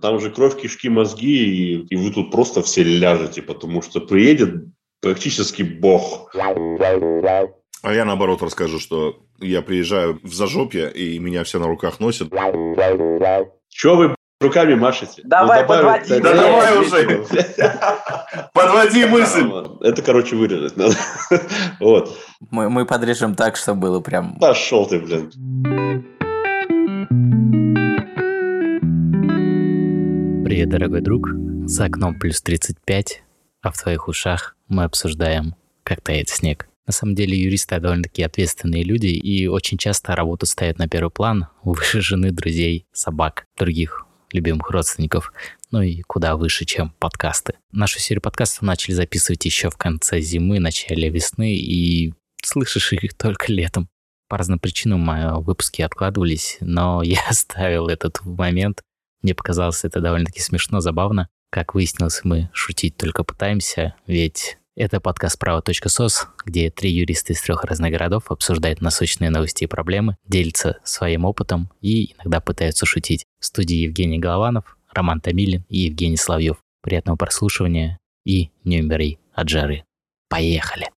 Там же кровь, кишки, мозги, и, и вы тут просто все ляжете, потому что приедет практически бог. А я наоборот расскажу, что я приезжаю в зажопье, и меня все на руках носят. Чего вы руками машете? Давай, Ну, добавить- подводи. Да давай уже. Подводи мысль. Это, короче, вырезать надо. Вот. Мы, мы подрежем так, чтобы было прям... Пошел ты, блин. Привет, дорогой друг. За окном плюс 35, а в твоих ушах мы обсуждаем, как тает снег. На самом деле юристы довольно-таки ответственные люди и очень часто работу ставят на первый план выше жены, друзей, собак, других любимых родственников, ну и куда выше, чем подкасты. Нашу серию подкастов начали записывать еще в конце зимы, начале весны, и слышишь их только летом. По разным причинам мои выпуски откладывались, но я оставил этот момент, мне показалось это довольно-таки смешно, забавно. Как выяснилось, мы шутить только пытаемся, ведь это подкаст «Право.сос», где три юриста из трех разных городов обсуждают насущные новости и проблемы, делятся своим опытом и иногда пытаются шутить. В студии Евгений Голованов, Роман Томилин и Евгений Соловьев. Приятного прослушивания и не умери от жары. Поехали!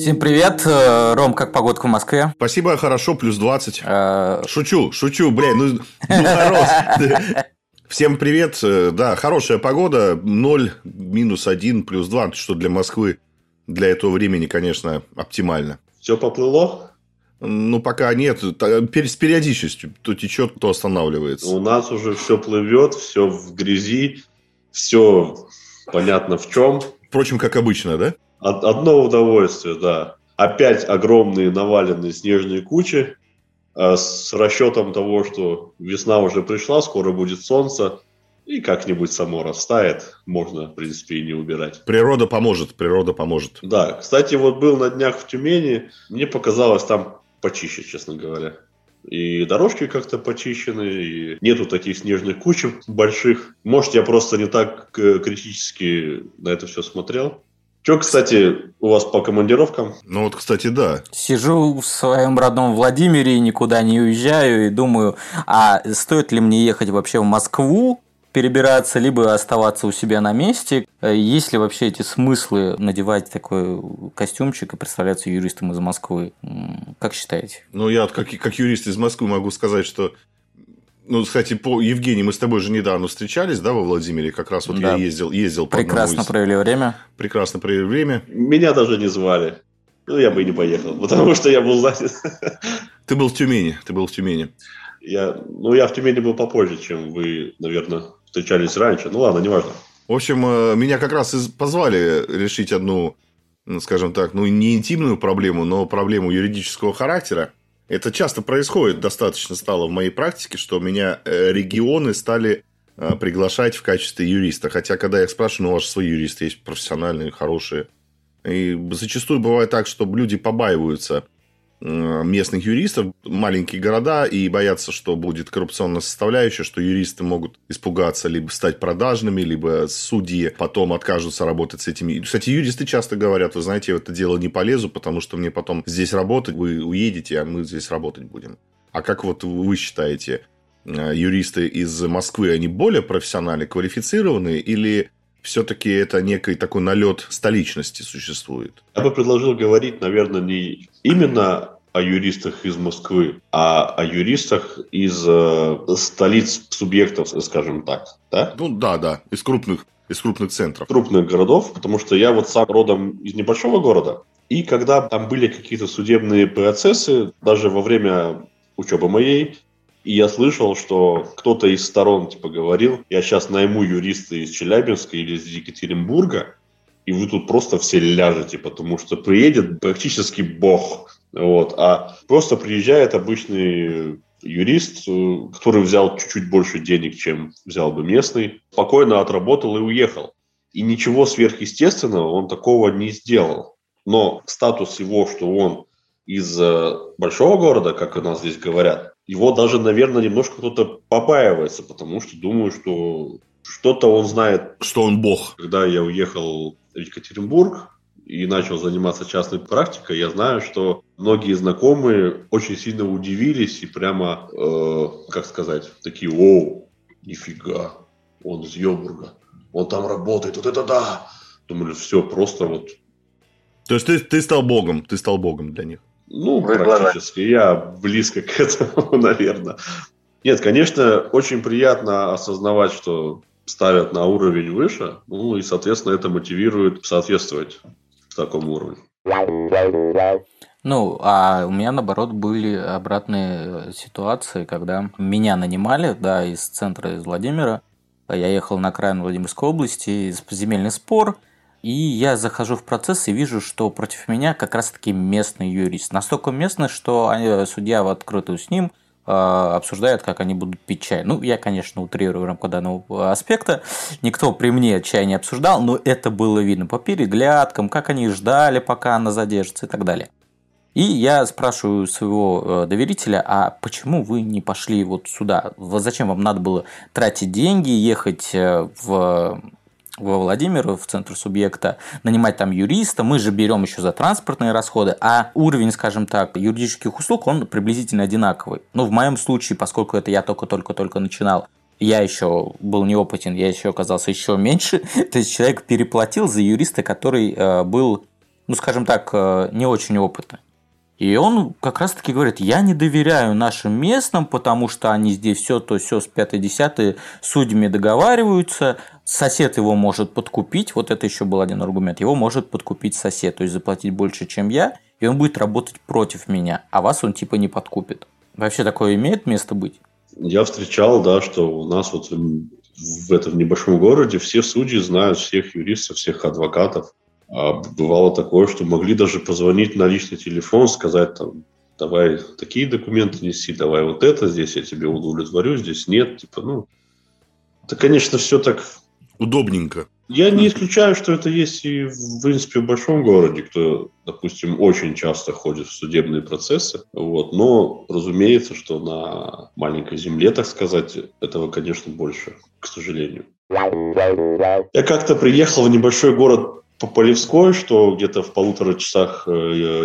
Всем привет. Э, Ром, как погодка в Москве? Спасибо, хорошо, плюс 20. Э, Шучу, шучу, блядь, ну, ну мороз. Всем привет. Э, Да, хорошая погода. 0, минус 1, плюс 2, что для Москвы для этого времени, конечно, оптимально. Все поплыло? Ну, пока нет. С периодичностью. То течет, то останавливается. У нас уже все плывет, все в грязи, все понятно в чем. Впрочем, как обычно, да? Од- Одно удовольствие, да. Опять огромные наваленные снежные кучи а с расчетом того, что весна уже пришла, скоро будет солнце, и как-нибудь само растает. Можно, в принципе, и не убирать. Природа поможет, природа поможет. Да, кстати, вот был на днях в Тюмени, мне показалось там почище, честно говоря. И дорожки как-то почищены, и нету таких снежных куч больших. Может, я просто не так э, критически на это все смотрел. Что, кстати, у вас по командировкам? Ну, вот, кстати, да. Сижу в своем родном Владимире, никуда не уезжаю и думаю, а стоит ли мне ехать вообще в Москву, перебираться, либо оставаться у себя на месте? Есть ли вообще эти смыслы надевать такой костюмчик и представляться юристом из Москвы? Как считаете? Ну, я вот как, как юрист из Москвы могу сказать, что... Ну, кстати, по Евгений, мы с тобой же недавно встречались, да, во Владимире? Как раз вот Да. я ездил, ездил по Прекрасно из- провели время. Прекрасно провели время. Меня даже не звали. Ну, я бы и не поехал, потому что я был занят. Ты был в Тюмени, ты был в Тюмени. Я, ну, я в Тюмени был попозже, чем вы, наверное, встречались раньше. Ну, ладно, неважно. В общем, э, меня как раз и позвали решить одну, ну, скажем так, ну, не интимную проблему, но проблему юридического характера. Это часто происходит, достаточно стало в моей практике, что меня э, регионы стали э, приглашать в качестве юриста. Хотя, когда я их спрашиваю, ну, у вас же свои юристы есть профессиональные, хорошие. И зачастую бывает так, что люди побаиваются местных юристов, маленькие города, и боятся, что будет коррупционная составляющая, что юристы могут испугаться, либо стать продажными, либо судьи потом откажутся работать с этими. Кстати, юристы часто говорят, вы знаете, я в это дело не полезу, потому что мне потом здесь работать, вы уедете, а мы здесь работать будем. А как вот вы считаете, э, юристы из Москвы, они более профессионально квалифицированные или все-таки это некий такой налет столичности существует? Я бы предложил говорить, наверное, не именно о юристах из Москвы, а о юристах из э, столиц субъектов, скажем так, да? Ну да, да, из крупных, из крупных центров. крупных городов, потому что я вот сам родом из небольшого города, и когда там были какие-то судебные процессы, даже во время учебы моей, и я слышал, что кто-то из сторон типа говорил, я сейчас найму юриста из Челябинска или из Екатеринбурга, и вы тут просто все ляжете, потому что приедет практически бог. Вот. А просто приезжает обычный юрист, э, который взял чуть-чуть больше денег, чем взял бы местный, спокойно отработал и уехал. И ничего сверхъестественного он такого не сделал. Но статус его, что он из э, большого города, как у нас здесь говорят, его даже, наверное, немножко кто-то побаивается, потому что думаю, что что-то он знает Что он бог. когда я уехал в Екатеринбург и начал заниматься частной практикой, я знаю, что многие знакомые очень сильно удивились и прямо, э, как сказать, такие, оу, нифига, он из Йобурга, он там работает, вот это да. Думали, все, просто вот. То есть ты, ты стал богом, ты стал богом для них? Ну, практически. Я близко к этому, наверное. Нет, конечно, очень приятно осознавать, что ставят на уровень выше, ну и, соответственно, это мотивирует соответствовать такому уровню. Ну, а у меня, наоборот, были обратные э, ситуации, когда меня нанимали, да, из центра, из Владимира. Я ехал на окраину Владимирской области, земельный спор, и я захожу в процесс и вижу, что против меня как раз-таки местный юрист. Настолько местный, что судья в открытую с ним э, обсуждает, как они будут пить чай. Ну, я, конечно, утрирую в рамках данного аспекта. Никто при мне чай не обсуждал, но это было видно по переглядкам, как они ждали, пока она задержится и так далее. И я спрашиваю своего э, доверителя, а почему вы не пошли вот сюда? Зачем вам надо было тратить деньги, ехать э, в во Владимир, в центр субъекта, нанимать там юриста, мы же берем еще за транспортные расходы, а уровень, скажем так, юридических услуг, он приблизительно одинаковый. Ну, в моем случае, поскольку это я только-только-только начинал, я еще был неопытен, я еще оказался еще меньше, то есть человек переплатил за юриста, который э, был, ну, скажем так, э, не очень опытный. И он как раз-таки говорит, я не доверяю нашим местным, потому что они здесь все то все с 5-10 судьями договариваются, сосед его может подкупить, вот это еще был один аргумент, его может подкупить сосед, то есть заплатить больше, чем я, и он будет работать против меня, а вас он типа не подкупит. Вообще такое имеет место быть? Я встречал, да, что у нас вот в этом небольшом городе все судьи знают всех юристов, всех адвокатов. А бывало такое, что могли даже позвонить на личный телефон, сказать там, давай такие документы неси, давай вот это, здесь я тебе удовлетворю, здесь нет, типа, ну, это, конечно, все так... Удобненько. Я не исключаю, что это есть и, в принципе, в большом городе, кто, допустим, очень часто ходит в судебные процессы. Вот. Но, разумеется, что на маленькой земле, так сказать, этого, конечно, больше, к сожалению. Я как-то приехал в небольшой город по Полевской, что где-то в полутора часах э,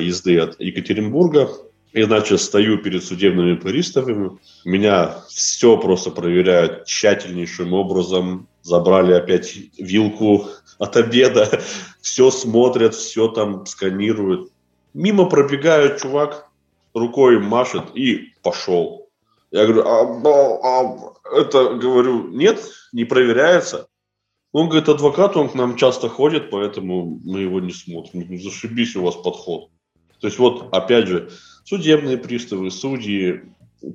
езды от Екатеринбурга. Я, значит, стою перед судебными приставами. Меня все просто проверяют тщательнейшим образом. Забрали опять вилку от обеда. Все смотрят, все там сканируют. Мимо пробегает чувак, рукой машет и пошел. Я говорю, а, а, а это, говорю, нет, не проверяется. Он говорит, адвокат, он к нам часто ходит, поэтому мы его не смотрим. Ну, зашибись у вас подход. То есть вот, опять же, судебные приставы, судьи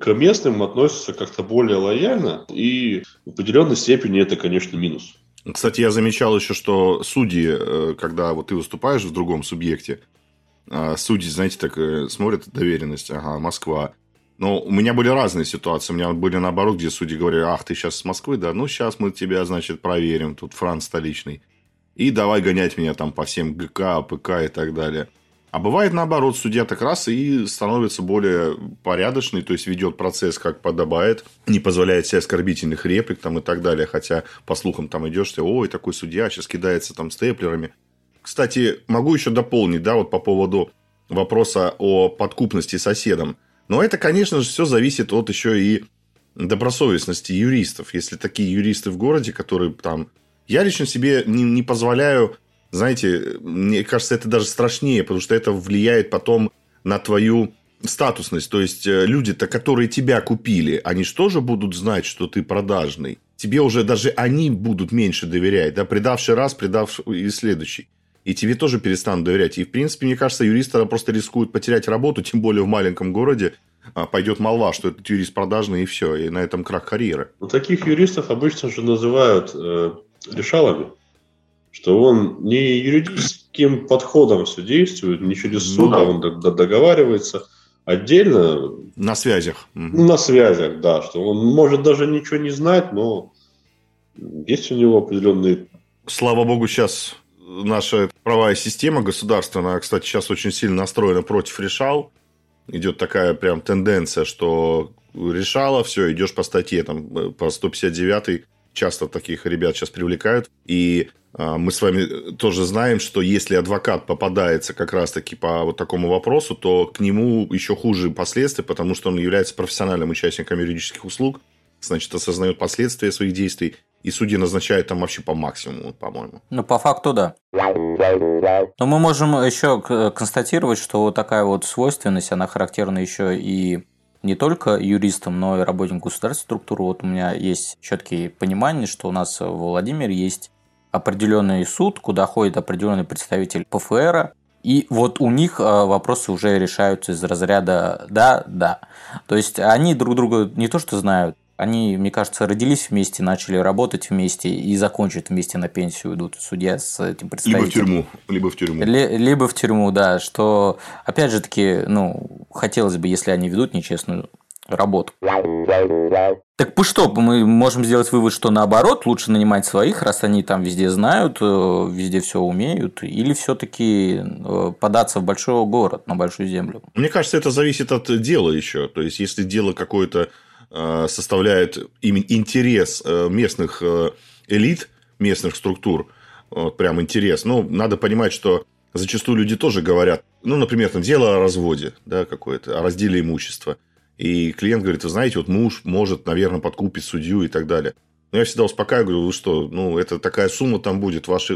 к местным относятся как-то более лояльно, и в определенной степени это, конечно, минус. Кстати, я замечал еще, что судьи, э, когда вот ты выступаешь в другом субъекте, а судьи, знаете, так э, смотрят доверенность, ага, Москва, но у меня были разные ситуации. У меня были наоборот, где судьи говорили, ах, ты сейчас с Москвы, да, ну сейчас мы тебя, значит, проверим, тут Франц столичный. И давай гонять меня там по всем ГК, АПК и так далее. А бывает наоборот, судья так раз и становится более порядочный, то есть ведет процесс как подобает, не позволяет себе оскорбительных реплик там и так далее, хотя по слухам там идешь, ты, ой, такой судья сейчас кидается там степлерами. Кстати, могу еще дополнить, да, вот по поводу вопроса о подкупности судей там. Но это, конечно же, все зависит от еще и добросовестности юристов. Если такие юристы в городе, которые там... Я лично себе не, не позволяю, знаете, мне кажется, это даже страшнее, потому что это влияет потом на твою статусность. То есть, э, люди-то, которые тебя купили, они же тоже будут знать, что ты продажный. Тебе уже даже они будут меньше доверять. Да? Предавший раз, предавший и следующий и тебе тоже перестанут доверять. И, в принципе, мне кажется, юристы просто рискуют потерять работу, тем более в маленьком городе. А, пойдет молва, что этот юрист продажный, и все, и на этом крах карьеры. Ну, таких юристов обычно же называют э, решалами, что он не юридическим подходом все действует, не через суд, ну, а он договаривается отдельно. На связях. На связях, да, что он может даже ничего не знать, но есть у него определенные... Слава богу, сейчас наша правовая система государственная, кстати, сейчас очень сильно настроена против решал. Идет такая прям тенденция, что решала, все, идешь по статье, там, по 159 часто таких ребят сейчас привлекают. И а, мы с вами тоже знаем, что если адвокат попадается как раз-таки по вот такому вопросу, то к нему еще хуже последствия, потому что он является профессиональным участником юридических услуг, значит, осознает последствия своих действий, и судьи назначают там вообще по максимуму, по-моему. Ну, по факту, да. Но мы можем еще констатировать, что такая вот свойственность, она характерна еще и не только юристам, но и работникам государственной структуры. Вот у меня есть четкие понимания, что у нас в Владимире есть определенный суд, куда ходит определенный представитель ПФР, и вот у них а, вопросы уже решаются из разряда «да, да». То есть они друг друга не то что знают, они, мне кажется, родились вместе, начали работать вместе и закончат вместе на пенсию идут судья с этим представителем. Либо в тюрьму, либо в тюрьму. Ли, либо в тюрьму, да, что, опять же таки, ну, хотелось бы, если они ведут нечестную работу. Так по что, мы можем сделать вывод, что наоборот, лучше нанимать своих, раз они там везде знают, э, везде все умеют, или все-таки э, податься в большой город, на большую землю? Мне кажется, это зависит от дела еще. То есть, если дело какое-то Э, составляет именно интерес местных элит, местных структур, вот прям интерес. Ну, надо понимать, что зачастую люди тоже говорят, ну, например, там дело о разводе, да, какое-то, о разделе имущества. И клиент говорит, вы знаете, вот муж может, наверное, подкупить судью и так далее. Но я всегда успокаиваю, говорю, вы что, ну, это такая сумма там будет, ваш,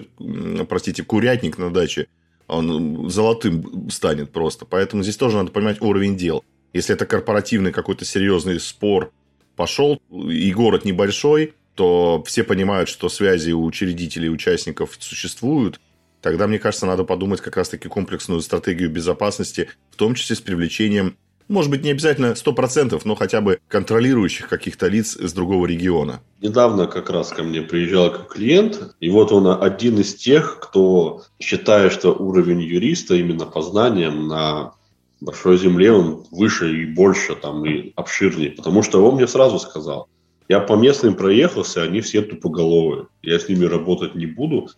простите, курятник на даче, он золотым станет просто. Поэтому здесь тоже надо понимать уровень дел. Если это корпоративный какой-то серьезный спор пошел, и город небольшой, то все понимают, что связи у учредителей и участников существуют, тогда, мне кажется, надо подумать как раз-таки комплексную стратегию безопасности, в том числе с привлечением, может быть, не обязательно 100%, но хотя бы контролирующих каких-то лиц из другого региона. Недавно как раз ко мне приезжал клиент, и вот он один из тех, кто считает, что уровень юриста именно по знаниям на большой земле он выше и больше там и обширнее. Потому что он мне сразу сказал, я по местным проехался, они все тупоголовые. Я с ними работать не буду.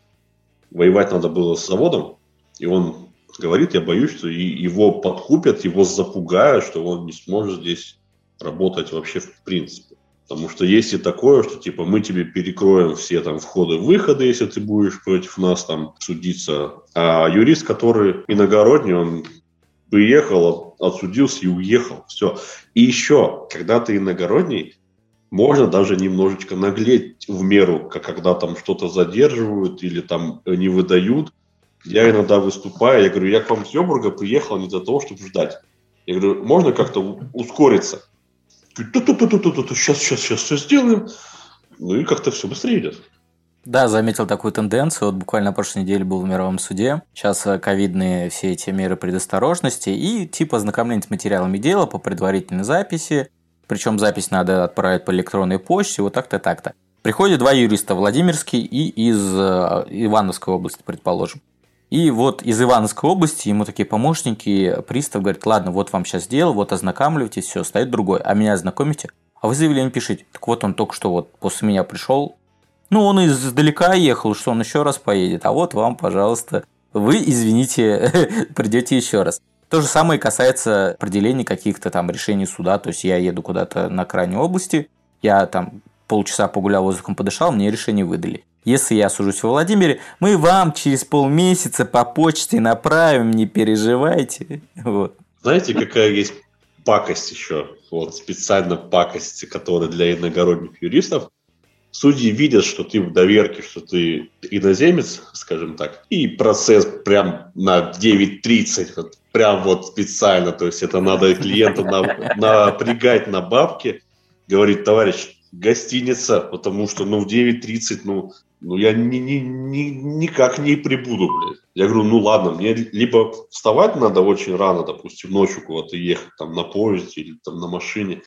Воевать надо было с заводом. И он говорит, я боюсь, что его подкупят, его запугают, что он не сможет здесь работать вообще в принципе. Потому что есть и такое, что типа мы тебе перекроем все там входы-выходы, если ты будешь против нас там судиться. А юрист, который иногородний, он приехал, отсудился и уехал. Все. И еще, когда ты иногородний, можно даже немножечко наглеть в меру, как когда там что-то задерживают или там не выдают. Я иногда выступаю, я говорю, я к вам с Йобурга приехал не для того, чтобы ждать. Я говорю, можно как-то ускориться? Сейчас, сейчас, сейчас все сделаем. Ну и как-то все быстрее идет. Да, заметил такую тенденцию. Вот буквально прошлой неделе был в мировом суде. Сейчас э, ковидные все эти меры предосторожности и типа ознакомление с материалами дела по предварительной записи. Причем запись надо отправить по электронной почте, вот так-то, так-то. Приходят два юриста, Владимирский и из э, Ивановской области, предположим. И вот из Ивановской области ему такие помощники, пристав говорит, ладно, вот вам сейчас дело, вот ознакомливайтесь, все, стоит другой, а меня ознакомите, а вы заявление пишите. Так вот он только что вот после меня пришел, ну, он издалека ехал, что он еще раз поедет. А вот вам, пожалуйста, вы, извините, придете еще раз. То же самое касается определения каких-то там решений суда. То есть я еду куда-то на крайней области, я там полчаса погулял воздухом, подышал, мне решение выдали. Если я сужусь во Владимире, мы вам через полмесяца по почте направим, не переживайте. Вот. Знаете, какая есть пакость еще? Вот специально пакость, которая для иногородних юристов – судьи видят, что ты в доверке, что ты иноземец, скажем так, и процесс прям на 9.30, вот, прям вот специально, то есть это надо клиента на, напрягать на бабки, говорит, товарищ, гостиница, потому что, ну, в 9.30, ну, ну, я ни, ни, ни, никак не прибуду, блядь. Я говорю, ну, ладно, мне либо вставать надо очень рано, допустим, ночью куда-то ехать, там, на поезде или там на машине.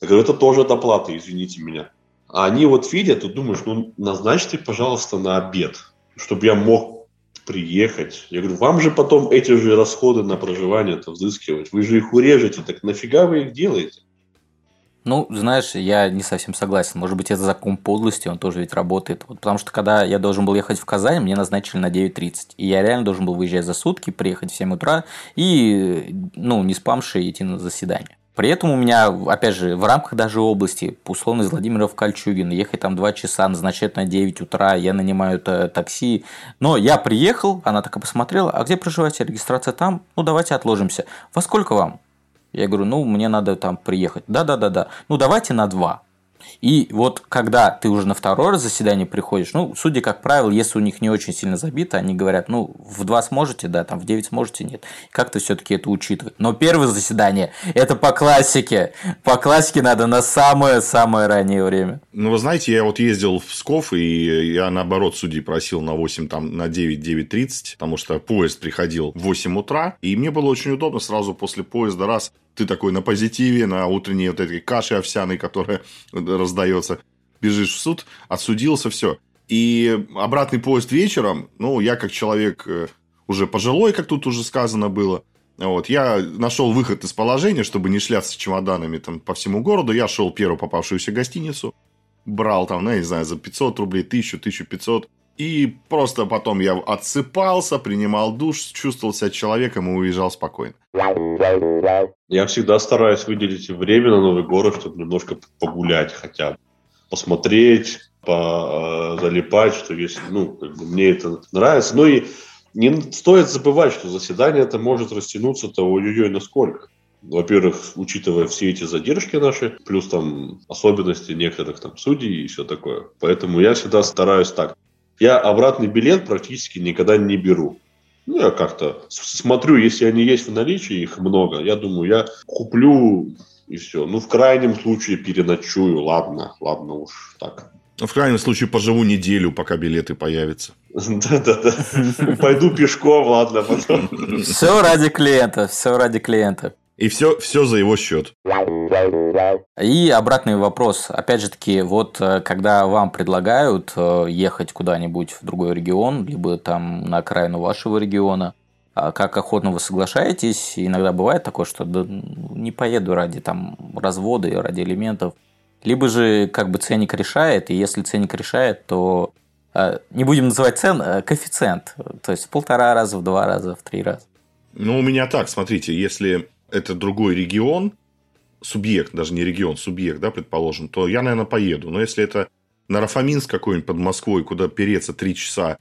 Я говорю, это тоже доплата, извините меня. А они вот видят и думаешь, ну назначьте, пожалуйста, на обед, чтобы я мог приехать. Я говорю, вам же потом эти же расходы на проживание-то взыскивать. Вы же их урежете, так нафига вы их делаете? Ну, знаешь, я не совсем согласен. Может быть, это закон подлости, он тоже ведь работает. Вот потому что, когда я должен был ехать в Казань, мне назначили на 9.30. И я реально должен был выезжать за сутки, приехать в 7 утра и, ну, не спамши идти на заседание. При этом у меня, опять же, в рамках даже области, условно из Владимира в Кольчугин, ехать там 2 часа, назначать на 9 утра, я нанимаю такси. Но я приехал, она так и посмотрела, а где проживаете, регистрация там? Ну, давайте отложимся. Во сколько вам? Я говорю, ну, мне надо там приехать. Да-да-да-да. Ну, давайте на 2. И вот когда ты уже на второе заседание приходишь, ну, судя как правило, если у них не очень сильно забито, они говорят, ну, в 2 сможете, да, там в 9 сможете, нет. Как-то все-таки это учитывать. Но первое заседание – это по классике. По классике надо на самое-самое раннее время. Ну, вы знаете, я вот ездил в Псков, и я, наоборот, судей просил на 8, там, на 9, 9.30, потому что поезд приходил в 8 утра, и мне было очень удобно сразу после поезда раз ты такой на позитиве, на утренней вот этой каше овсяной, которая раздается, бежишь в суд, отсудился, все. И обратный поезд вечером, ну, я как человек э, уже пожилой, как тут уже сказано было, вот, я нашел выход из положения, чтобы не шляться с чемоданами там, по всему городу. Я шел первую попавшуюся гостиницу, брал там, ну, я не знаю, за 500 рублей, 1000, 1500. И просто потом я отсыпался, принимал душ, чувствовал себя человеком и уезжал спокойно. Я всегда стараюсь выделить время на Новый город, чтобы немножко погулять хотя бы. Посмотреть, залипать, что если, ну, как бы мне это нравится. Ну и не стоит забывать, что заседание это может растянуться-то ой-ой-ой насколько. Во-первых, учитывая все эти задержки наши, плюс там особенности некоторых там судей и все такое. Поэтому я всегда стараюсь так. Я обратный билет практически никогда не беру. Ну, я как-то смотрю, если они есть в наличии, их много. Я думаю, я куплю и все. Ну, в крайнем случае переночую. Ладно, ладно уж так. Ну, в крайнем случае поживу неделю, пока билеты появятся. Да-да-да. Пойду пешком, ладно, потом. Все ради клиента, все ради клиента. И все, все за его счет. И обратный вопрос. Опять же таки, вот э, когда вам предлагают э, ехать куда-нибудь в другой регион, либо там на окраину вашего региона, а как охотно вы соглашаетесь? Иногда бывает такое, что да, не поеду ради там развода и ради элементов. Либо же как бы ценник решает, и если ценник решает, то э, не будем называть цен, а коэффициент. То есть в полтора раза, в два раза, в три раза. Ну, у меня так, смотрите, если это другой регион, субъект, даже не регион, субъект, да, предположим, то я, наверное, поеду. Но если это Нарафаминск какой-нибудь под Москвой, куда переться три часа,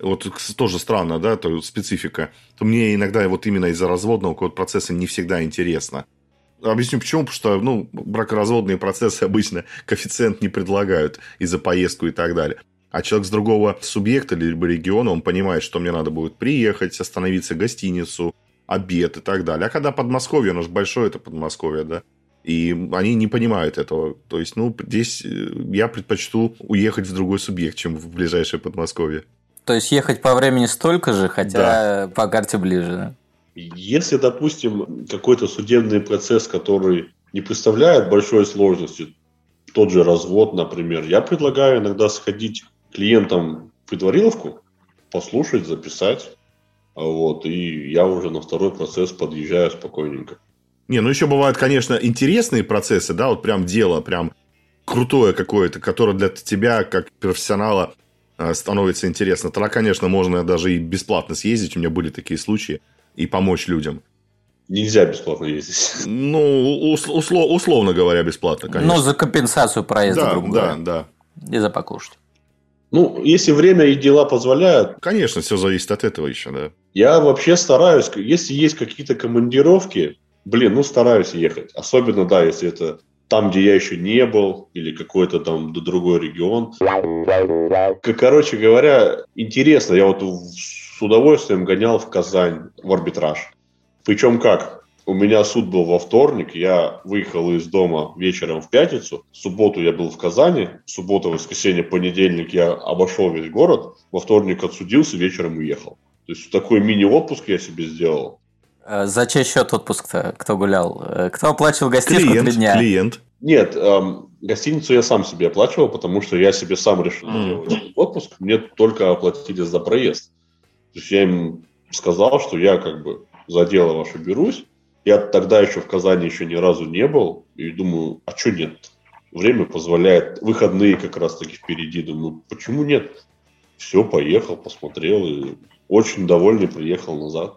вот тоже странно, да, то специфика, то мне иногда вот именно из-за разводного какого-то процесса не всегда интересно. Объясню почему, потому что, ну, бракоразводные процессы обычно коэффициент не предлагают из-за поездку и так далее. А человек с другого субъекта либо региона, он понимает, что мне надо будет приехать, остановиться в гостиницу, обед и так далее. А когда Подмосковье, оно же большое это Подмосковье, да, и они не понимают этого. То есть, ну, здесь э, я предпочту уехать в другой субъект, чем в ближайшее Подмосковье. То есть, ехать по времени столько же, хотя да. по карте ближе, да? Если, допустим, какой-то судебный процесс, который не представляет большой сложности, тот же развод, например, я предлагаю иногда сходить клиентам в предвариловку, послушать, записать, вот, и я уже на второй процесс подъезжаю спокойненько. Не, ну еще бывают, конечно, интересные процессы, да, вот прям дело, прям крутое какое-то, которое для тебя, как профессионала, э, становится интересно. Тогда, конечно, можно даже и бесплатно съездить, у меня были такие случаи, и помочь людям. Нельзя бесплатно ездить. Ну, услов, условно говоря, бесплатно, конечно. Ну, за компенсацию проезда, да, грубо говоря. Да, да. И за покушать. Ну, если время и дела позволяют. Конечно, все зависит от этого еще, да. Я вообще стараюсь, если есть какие-то командировки, блин, ну стараюсь ехать. Особенно, да, если это там, где я еще не был, или какой-то там другой регион. Короче говоря, интересно, я вот с удовольствием гонял в Казань в арбитраж. Причем как? У меня суд был во вторник, я выехал из дома вечером в пятницу, в субботу я был в Казани, суббота, воскресенье, понедельник я обошел весь город, во вторник отсудился, вечером уехал. То есть такой мини-отпуск я себе сделал. А за чей счет отпуск-то? Кто гулял? Э, кто оплачивал гостиницу клиент, три дня? Клиент. Нет, эм, гостиницу я сам себе оплачивал, потому что я себе сам решил mm. отпуск. Мне только оплатили за проезд. То есть я им сказал, что я как бы за дело ваше берусь, я тогда еще в Казани еще ни разу не был. И думаю, а что нет? Время позволяет. Выходные как раз таки впереди. Думаю, почему нет? Все, поехал, посмотрел. И очень довольный приехал назад.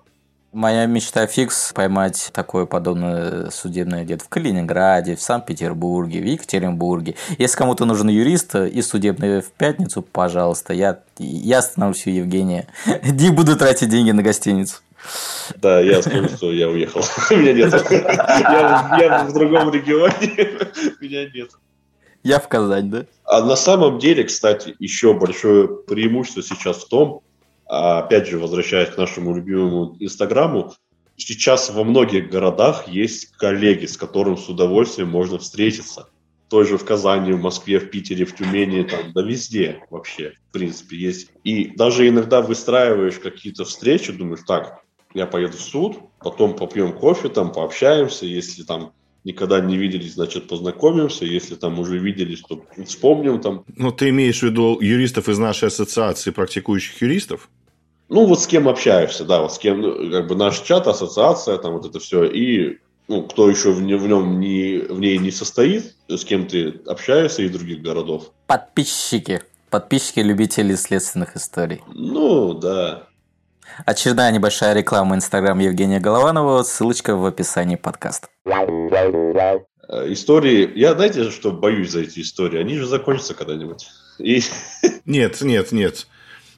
Моя мечта фикс поймать такое подобное судебное дело в Калининграде, в Санкт-Петербурге, в Екатеринбурге. Если кому-то нужен юрист и судебный в пятницу, пожалуйста, я, я остановлюсь у Евгения. Не буду тратить деньги на гостиницу. Да, я скажу, что я уехал. Меня нет. Я в другом регионе. Меня нет. Я в Казань, да? А на самом деле, кстати, еще большое преимущество сейчас в том, опять же, возвращаясь к нашему любимому Инстаграму, сейчас во многих городах есть коллеги, с которым с удовольствием можно встретиться. Той же в Казани, в Москве, в Питере, в Тюмени, там, да везде вообще, в принципе, есть. И даже иногда выстраиваешь какие-то встречи, думаешь, так, я поеду в суд, потом попьем кофе, там, пообщаемся, если там никогда не виделись, значит, познакомимся. Если там уже виделись, то вспомним там. Ну, ты имеешь в виду юристов из нашей ассоциации практикующих юристов? Ну, вот с кем общаешься, да, вот с кем, ну, как бы наш чат, ассоциация, там вот это все, и ну, кто еще в, в нем не, в ней не состоит, с кем ты общаешься из других городов. Подписчики. Подписчики, любители следственных историй. Ну, да. Очередная небольшая реклама Инстаграм Евгения Голованова, ссылочка в описании подкаста. Э, истории, я знаете, что боюсь за эти истории, они же закончатся когда-нибудь. И... Нет, нет, нет.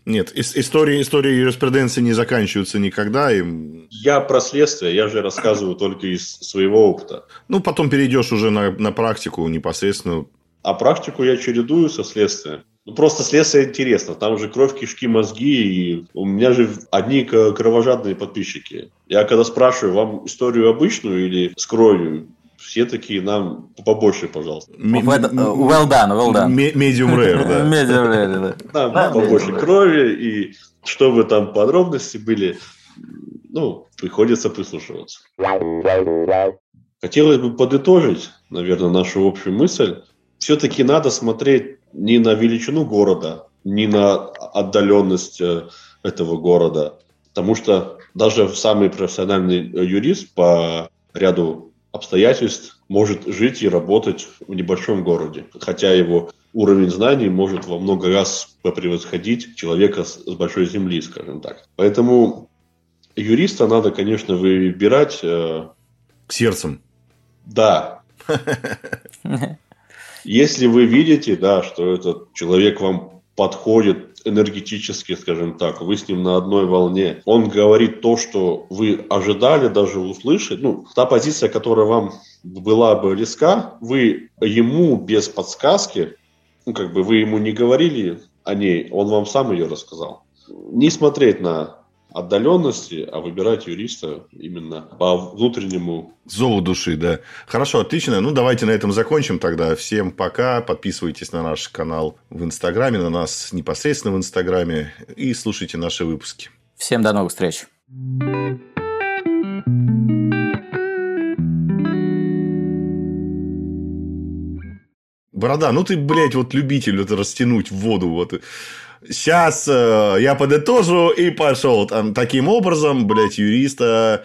Нет, истории, истории юриспруденции не заканчиваются никогда. И... Я про следствие, я же рассказываю только из своего опыта. Ну, потом перейдешь уже на, на практику непосредственно. А практику я чередую со следствием. Ну, просто следствие интересно. Там же кровь, кишки, мозги. И у меня же одни кровожадные подписчики. Я когда спрашиваю, вам историю обычную или с кровью, все такие нам побольше, пожалуйста. Well done, well done. Medium rare, да. Medium rare, да. Нам побольше крови, и чтобы там подробности были, ну, приходится прислушиваться. Хотелось бы подытожить, наверное, нашу общую мысль. Все-таки надо смотреть не на величину города, не на отдаленность э, этого города, потому что даже самый профессиональный юрист по ряду обстоятельств может жить и работать в небольшом городе, хотя его уровень знаний может во много раз превосходить человека с, большой земли, скажем так. Поэтому юриста надо, конечно, выбирать... Э, Сердцем. Да. Если вы видите, да, что этот человек вам подходит энергетически, скажем так, вы с ним на одной волне. Он говорит то, что вы ожидали даже услышать. Ну, та позиция, которая вам была бы близка, вы ему без подсказки, ну, как бы вы ему не говорили о ней, он вам сам ее рассказал. Не смотреть на отдаленности, а выбирать юриста именно по внутреннему... Зову души, да. Хорошо, отлично. Ну, давайте на этом закончим тогда. Всем пока. Подписывайтесь на наш канал в Инстаграме, на нас непосредственно в Инстаграме и слушайте наши выпуски. Всем до новых встреч. Борода, ну ты, блядь, вот любитель это растянуть в воду. Вот сейчас э, я подытожу и пошел. Там, таким образом, блядь, юриста